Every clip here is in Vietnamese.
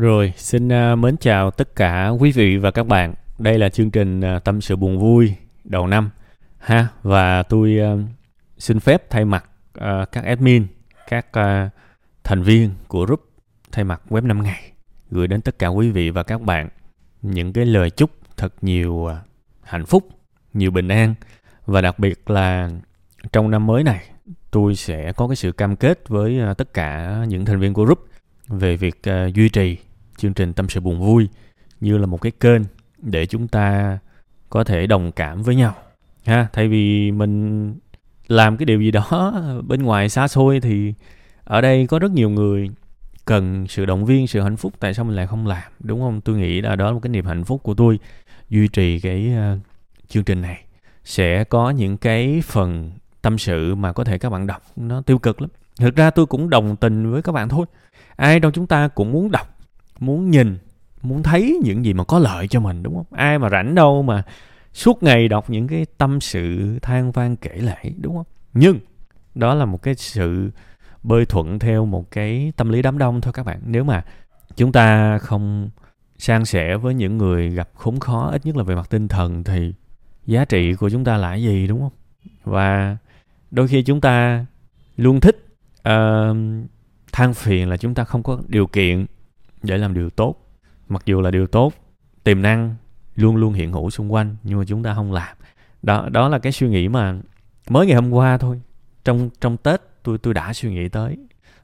Rồi, xin à, mến chào tất cả quý vị và các bạn. Đây là chương trình à, Tâm sự buồn vui đầu năm ha và tôi à, xin phép thay mặt các admin, các thành viên của group thay mặt web 5 ngày gửi đến tất cả quý vị và các bạn những cái lời chúc thật nhiều hạnh phúc, nhiều bình an và đặc biệt là trong năm mới này tôi sẽ có cái sự cam kết với tất cả những thành viên của group về việc uh, duy trì chương trình tâm sự buồn vui như là một cái kênh để chúng ta có thể đồng cảm với nhau. Ha thay vì mình làm cái điều gì đó bên ngoài xa xôi thì ở đây có rất nhiều người cần sự động viên sự hạnh phúc tại sao mình lại không làm? Đúng không? Tôi nghĩ là đó là một cái niềm hạnh phúc của tôi duy trì cái uh, chương trình này sẽ có những cái phần tâm sự mà có thể các bạn đọc nó tiêu cực lắm. Thực ra tôi cũng đồng tình với các bạn thôi. Ai trong chúng ta cũng muốn đọc muốn nhìn muốn thấy những gì mà có lợi cho mình đúng không? Ai mà rảnh đâu mà suốt ngày đọc những cái tâm sự than van kể lể đúng không? Nhưng đó là một cái sự bơi thuận theo một cái tâm lý đám đông thôi các bạn. Nếu mà chúng ta không san sẻ với những người gặp khốn khó ít nhất là về mặt tinh thần thì giá trị của chúng ta là gì đúng không? Và đôi khi chúng ta luôn thích uh, than phiền là chúng ta không có điều kiện để làm điều tốt. Mặc dù là điều tốt, tiềm năng luôn luôn hiện hữu xung quanh, nhưng mà chúng ta không làm. Đó đó là cái suy nghĩ mà mới ngày hôm qua thôi. Trong trong tết, tôi tôi đã suy nghĩ tới.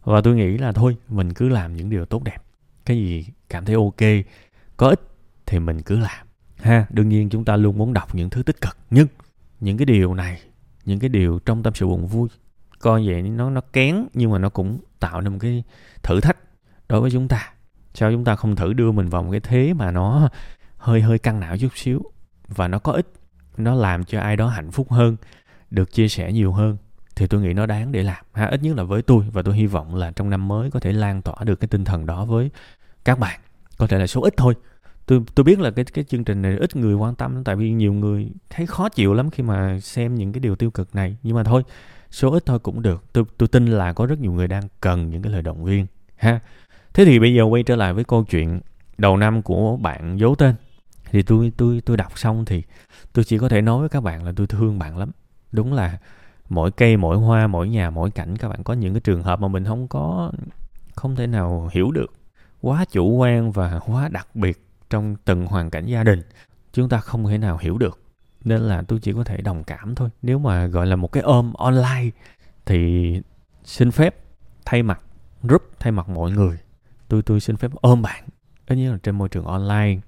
Và tôi nghĩ là thôi, mình cứ làm những điều tốt đẹp. Cái gì cảm thấy ok, có ích thì mình cứ làm. Ha, đương nhiên chúng ta luôn muốn đọc những thứ tích cực. Nhưng những cái điều này, những cái điều trong tâm sự buồn vui, coi vậy nó nó kén, nhưng mà nó cũng tạo nên một cái thử thách đối với chúng ta sao chúng ta không thử đưa mình vào một cái thế mà nó hơi hơi căng não chút xíu? Và nó có ích nó làm cho ai đó hạnh phúc hơn, được chia sẻ nhiều hơn, thì tôi nghĩ nó đáng để làm. Ha, ít nhất là với tôi, và tôi hy vọng là trong năm mới có thể lan tỏa được cái tinh thần đó với các bạn. Có thể là số ít thôi. Tôi tôi biết là cái cái chương trình này ít người quan tâm, tại vì nhiều người thấy khó chịu lắm khi mà xem những cái điều tiêu cực này. Nhưng mà thôi, số ít thôi cũng được. Tôi tôi tin là có rất nhiều người đang cần những cái lời động viên. Ha thế thì bây giờ quay trở lại với câu chuyện đầu năm của bạn giấu tên. Thì tôi tôi tôi đọc xong thì tôi chỉ có thể nói với các bạn là tôi thương bạn lắm. Đúng là mỗi cây, mỗi hoa, mỗi nhà, mỗi cảnh, các bạn có những cái trường hợp mà mình không có, không thể nào hiểu được. Quá chủ quan và quá đặc biệt trong từng hoàn cảnh gia đình, chúng ta không thể nào hiểu được. Nên là tôi chỉ có thể đồng cảm thôi. Nếu mà gọi là một cái ôm online thì xin phép thay mặt, group thay mặt mọi người tôi tôi xin phép ôm bạn, ít nhất là trên môi trường online,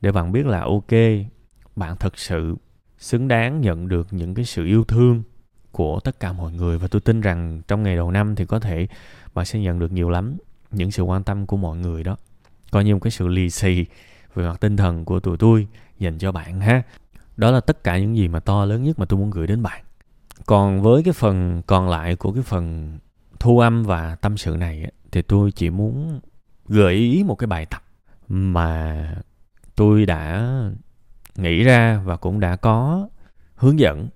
để bạn biết là ok, bạn thật sự xứng đáng nhận được những cái sự yêu thương của tất cả mọi người. Và tôi tin rằng trong ngày đầu năm thì có thể bạn sẽ nhận được nhiều lắm những sự quan tâm của mọi người đó. Coi như một cái sự lì xì về mặt tinh thần của tụi tôi dành cho bạn ha. Đó là tất cả những gì mà to lớn nhất mà tôi muốn gửi đến bạn. Còn với cái phần còn lại của cái phần thu âm và tâm sự này thì tôi chỉ muốn gợi ý một cái bài tập mà tôi đã nghĩ ra và cũng đã có hướng dẫn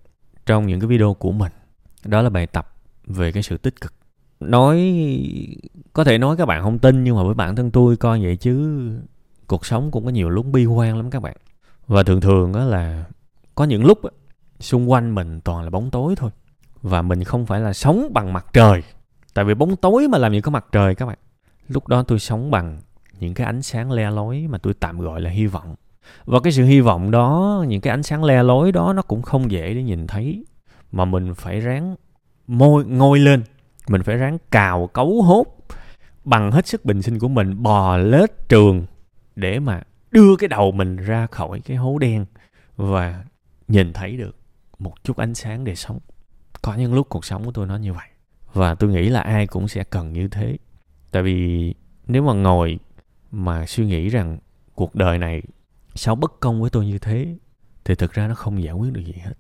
trong những cái video của mình. Đó là bài tập về cái sự tích cực. Nói, có thể nói các bạn không tin nhưng mà với bản thân tôi coi vậy chứ cuộc sống cũng có nhiều lúc bi quan lắm các bạn. Và thường thường đó là có những lúc xung quanh mình toàn là bóng tối thôi. Và mình không phải là sống bằng mặt trời. Tại vì bóng tối mà làm gì có mặt trời các bạn lúc đó tôi sống bằng những cái ánh sáng le lói mà tôi tạm gọi là hy vọng. Và cái sự hy vọng đó, những cái ánh sáng le lói đó nó cũng không dễ để nhìn thấy, mà mình phải ráng môi, ngôi lên. Mình phải ráng cào cấu hốt bằng hết sức bình sinh của mình, bò lết trường để mà đưa cái đầu mình ra khỏi cái hố đen và nhìn thấy được một chút ánh sáng để sống. Có những lúc cuộc sống của tôi nó như vậy, và tôi nghĩ là ai cũng sẽ cần như thế tại vì nếu mà ngồi mà suy nghĩ rằng cuộc đời này sao bất công với tôi như thế, thì thực ra nó không giải quyết được gì hết.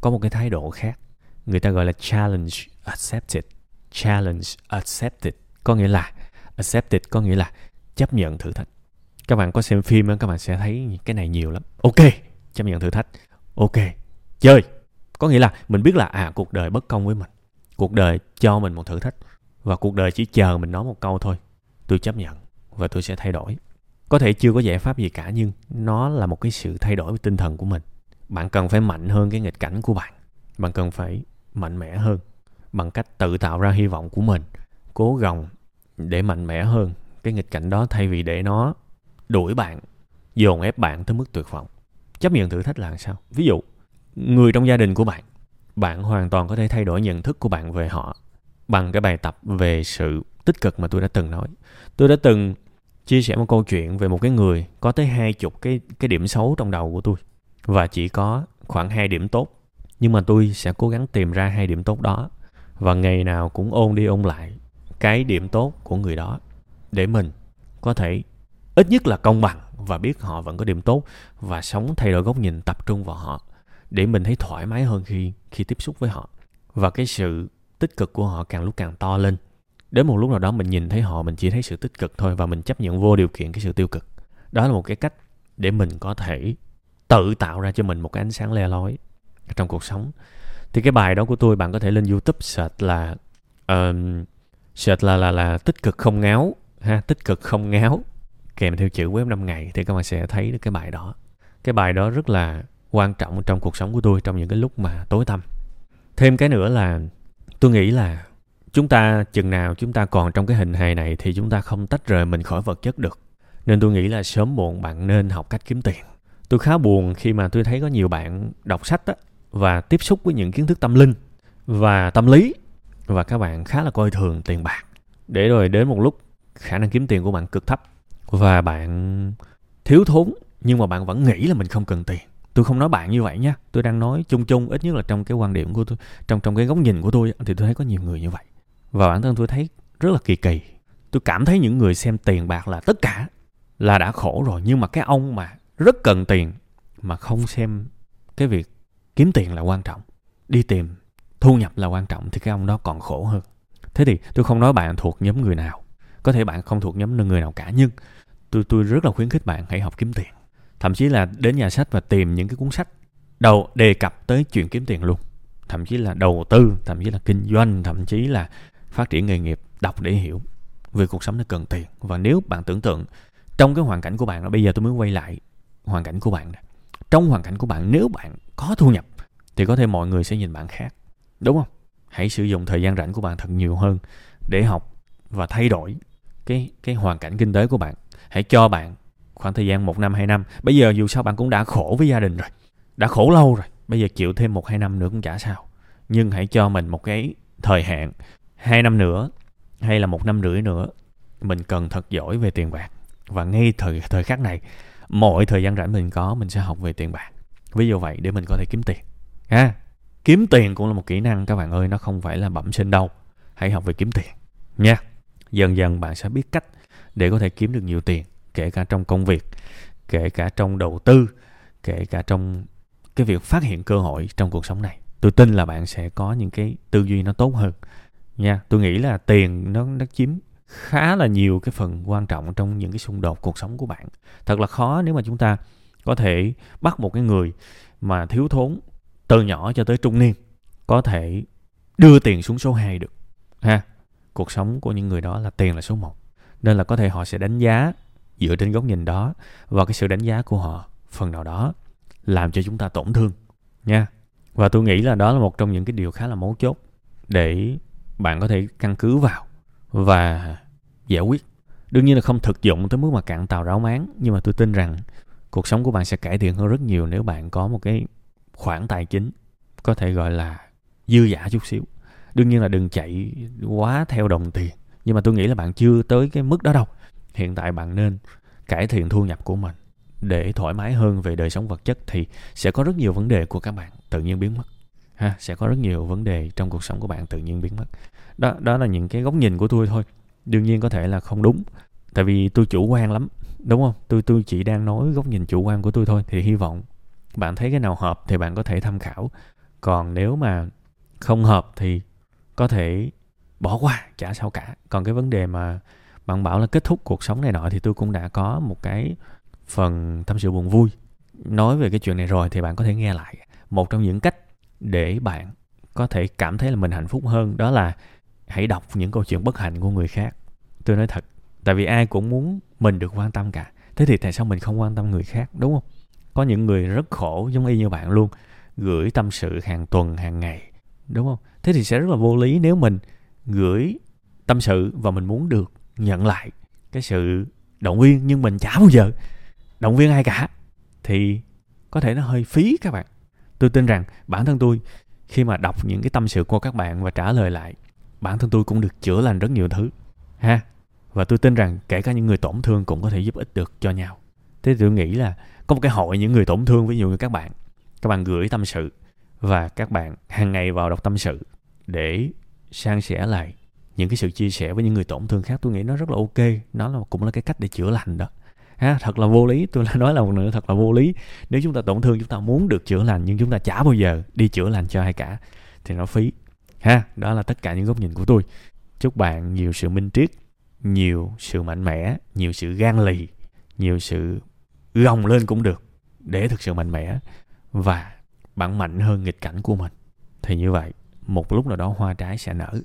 Có một cái thái độ khác, người ta gọi là challenge accepted. Challenge accepted có nghĩa là, accepted có nghĩa là chấp nhận thử thách. Các bạn có xem phim các bạn sẽ thấy cái này nhiều lắm. Ok, chấp nhận thử thách. Ok, chơi. Có nghĩa là mình biết là à cuộc đời bất công với mình. Cuộc đời cho mình một thử thách và cuộc đời chỉ chờ mình nói một câu thôi. Tôi chấp nhận và tôi sẽ thay đổi. Có thể chưa có giải pháp gì cả, nhưng nó là một cái sự thay đổi về tinh thần của mình. Bạn cần phải mạnh hơn cái nghịch cảnh của bạn. Bạn cần phải mạnh mẽ hơn bằng cách tự tạo ra hy vọng của mình. Cố gắng để mạnh mẽ hơn cái nghịch cảnh đó thay vì để nó đuổi bạn, dồn ép bạn tới mức tuyệt vọng. Chấp nhận thử thách là sao? Ví dụ, người trong gia đình của bạn bạn hoàn toàn có thể thay đổi nhận thức của bạn về họ bằng cái bài tập về sự tích cực mà tôi đã từng nói. Tôi đã từng chia sẻ một câu chuyện về một cái người có tới hai chục cái cái điểm xấu trong đầu của tôi. Và chỉ có khoảng hai điểm tốt. Nhưng mà tôi sẽ cố gắng tìm ra hai điểm tốt đó. Và ngày nào cũng ôn đi ôn lại cái điểm tốt của người đó. Để mình có thể ít nhất là công bằng và biết họ vẫn có điểm tốt và sống thay đổi góc nhìn tập trung vào họ. Để mình thấy thoải mái hơn khi khi tiếp xúc với họ. Và cái sự tích cực của họ càng lúc càng to lên. Đến một lúc nào đó mình nhìn thấy họ mình chỉ thấy sự tích cực thôi và mình chấp nhận vô điều kiện cái sự tiêu cực. Đó là một cái cách để mình có thể tự tạo ra cho mình một cái ánh sáng le lói trong cuộc sống. Thì cái bài đó của tôi bạn có thể lên youtube search là um, search là là là tích cực không ngáo ha tích cực không ngáo kèm theo chữ web 5 ngày thì các bạn sẽ thấy được cái bài đó. Cái bài đó rất là quan trọng trong cuộc sống của tôi trong những cái lúc mà tối tăm. Thêm cái nữa là tôi nghĩ là chúng ta chừng nào chúng ta còn trong cái hình hài này thì chúng ta không tách rời mình khỏi vật chất được. Nên tôi nghĩ là sớm muộn bạn nên học cách kiếm tiền. Tôi khá buồn khi mà tôi thấy có nhiều bạn đọc sách á, và tiếp xúc với những kiến thức tâm linh và tâm lý và các bạn khá là coi thường tiền bạc. Để rồi đến một lúc khả năng kiếm tiền của bạn cực thấp và bạn thiếu thốn nhưng mà bạn vẫn nghĩ là mình không cần tiền tôi không nói bạn như vậy nha. Tôi đang nói chung chung, ít nhất là trong cái quan điểm của tôi, trong trong cái góc nhìn của tôi thì tôi thấy có nhiều người như vậy. Và bản thân tôi thấy rất là kỳ kỳ. Tôi cảm thấy những người xem tiền bạc là tất cả là đã khổ rồi, nhưng mà cái ông mà rất cần tiền mà không xem cái việc kiếm tiền là quan trọng, đi tìm thu nhập là quan trọng, thì cái ông đó còn khổ hơn. Thế thì tôi không nói bạn thuộc nhóm người nào. Có thể bạn không thuộc nhóm người nào cả, nhưng tôi tôi rất là khuyến khích bạn hãy học kiếm tiền thậm chí là đến nhà sách và tìm những cái cuốn sách đầu đề cập tới chuyện kiếm tiền luôn. Thậm chí là đầu tư, thậm chí là kinh doanh, thậm chí là phát triển nghề nghiệp, đọc để hiểu. Vì cuộc sống nó cần tiền. Và nếu bạn tưởng tượng trong cái hoàn cảnh của bạn bây giờ tôi mới quay lại hoàn cảnh của bạn này. trong hoàn cảnh của bạn, nếu bạn có thu nhập thì có thể mọi người sẽ nhìn bạn khác. Đúng không? Hãy sử dụng thời gian rảnh của bạn thật nhiều hơn để học và thay đổi cái cái hoàn cảnh kinh tế của bạn. Hãy cho bạn khoảng thời gian một năm, hai năm. Bây giờ dù sao bạn cũng đã khổ với gia đình rồi. Đã khổ lâu rồi. Bây giờ chịu thêm một, hai năm nữa cũng chả sao. Nhưng hãy cho mình một cái thời hạn. Hai năm nữa hay là một năm rưỡi nữa, mình cần thật giỏi về tiền bạc. Và ngay thời thời khắc này, mọi thời gian rảnh mình có, mình sẽ học về tiền bạc. Ví dụ vậy để mình có thể kiếm tiền. Ha? Kiếm tiền cũng là một kỹ năng các bạn ơi, nó không phải là bẩm sinh đâu. Hãy học về kiếm tiền nha. Dần dần bạn sẽ biết cách để có thể kiếm được nhiều tiền kể cả trong công việc, kể cả trong đầu tư, kể cả trong cái việc phát hiện cơ hội trong cuộc sống này. Tôi tin là bạn sẽ có những cái tư duy nó tốt hơn. Nha, tôi nghĩ là tiền nó nó chiếm khá là nhiều cái phần quan trọng trong những cái xung đột cuộc sống của bạn. Thật là khó nếu mà chúng ta có thể bắt một cái người mà thiếu thốn từ nhỏ cho tới trung niên có thể đưa tiền xuống số 2 được. Ha, cuộc sống của những người đó là tiền là số 1 nên là có thể họ sẽ đánh giá dựa trên góc nhìn đó và cái sự đánh giá của họ, phần nào đó làm cho chúng ta tổn thương, nha. Và tôi nghĩ là đó là một trong những cái điều khá là mấu chốt để bạn có thể căn cứ vào và giải quyết. Đương nhiên là không thực dụng tới mức mà cạn tàu ráo máng, nhưng mà tôi tin rằng cuộc sống của bạn sẽ cải thiện hơn rất nhiều nếu bạn có một cái khoản tài chính có thể gọi là dư giả chút xíu. Đương nhiên là đừng chạy quá theo đồng tiền, nhưng mà tôi nghĩ là bạn chưa tới cái mức đó đâu hiện tại bạn nên cải thiện thu nhập của mình để thoải mái hơn về đời sống vật chất thì sẽ có rất nhiều vấn đề của các bạn tự nhiên biến mất. Ha, sẽ có rất nhiều vấn đề trong cuộc sống của bạn tự nhiên biến mất. Đó đó là những cái góc nhìn của tôi thôi. Đương nhiên có thể là không đúng, tại vì tôi chủ quan lắm, đúng không? Tôi tôi chỉ đang nói góc nhìn chủ quan của tôi thôi, thì hy vọng bạn thấy cái nào hợp thì bạn có thể tham khảo. Còn nếu mà không hợp thì có thể bỏ qua, chả sao cả. Còn cái vấn đề mà bạn bảo là kết thúc cuộc sống này nọ thì tôi cũng đã có một cái phần tâm sự buồn vui. Nói về cái chuyện này rồi thì bạn có thể nghe lại. Một trong những cách để bạn có thể cảm thấy là mình hạnh phúc hơn đó là hãy đọc những câu chuyện bất hạnh của người khác. Tôi nói thật, tại vì ai cũng muốn mình được quan tâm cả. Thế thì tại sao mình không quan tâm người khác, đúng không? Có những người rất khổ giống y như bạn luôn, gửi tâm sự hàng tuần, hàng ngày, đúng không? Thế thì sẽ rất là vô lý nếu mình gửi tâm sự và mình muốn được nhận lại cái sự động viên, nhưng mình chả bao giờ động viên ai cả. Thì có thể nó hơi phí các bạn. Tôi tin rằng bản thân tôi, khi mà đọc những cái tâm sự của các bạn và trả lời lại, bản thân tôi cũng được chữa lành rất nhiều thứ, ha. Và tôi tin rằng kể cả những người tổn thương cũng có thể giúp ích được cho nhau. Thế tôi nghĩ là có một cái hội những người tổn thương với nhiều người các bạn các bạn gửi tâm sự và các bạn hàng ngày vào đọc tâm sự để san sẻ lại những cái sự chia sẻ với những người tổn thương khác, tôi nghĩ nó rất là ok. Nó là cũng là cái cách để chữa lành đó. Ha, thật là vô lý, tôi nói là một nữa thật là vô lý. Nếu chúng ta tổn thương, chúng ta muốn được chữa lành, nhưng chúng ta chả bao giờ đi chữa lành cho ai cả, thì nó phí. Ha, đó là tất cả những góc nhìn của tôi. Chúc bạn nhiều sự minh triết, nhiều sự mạnh mẽ, nhiều sự gan lì, nhiều sự gồng lên cũng được để thực sự mạnh mẽ và bạn mạnh hơn nghịch cảnh của mình. Thì như vậy, một lúc nào đó hoa trái sẽ nở.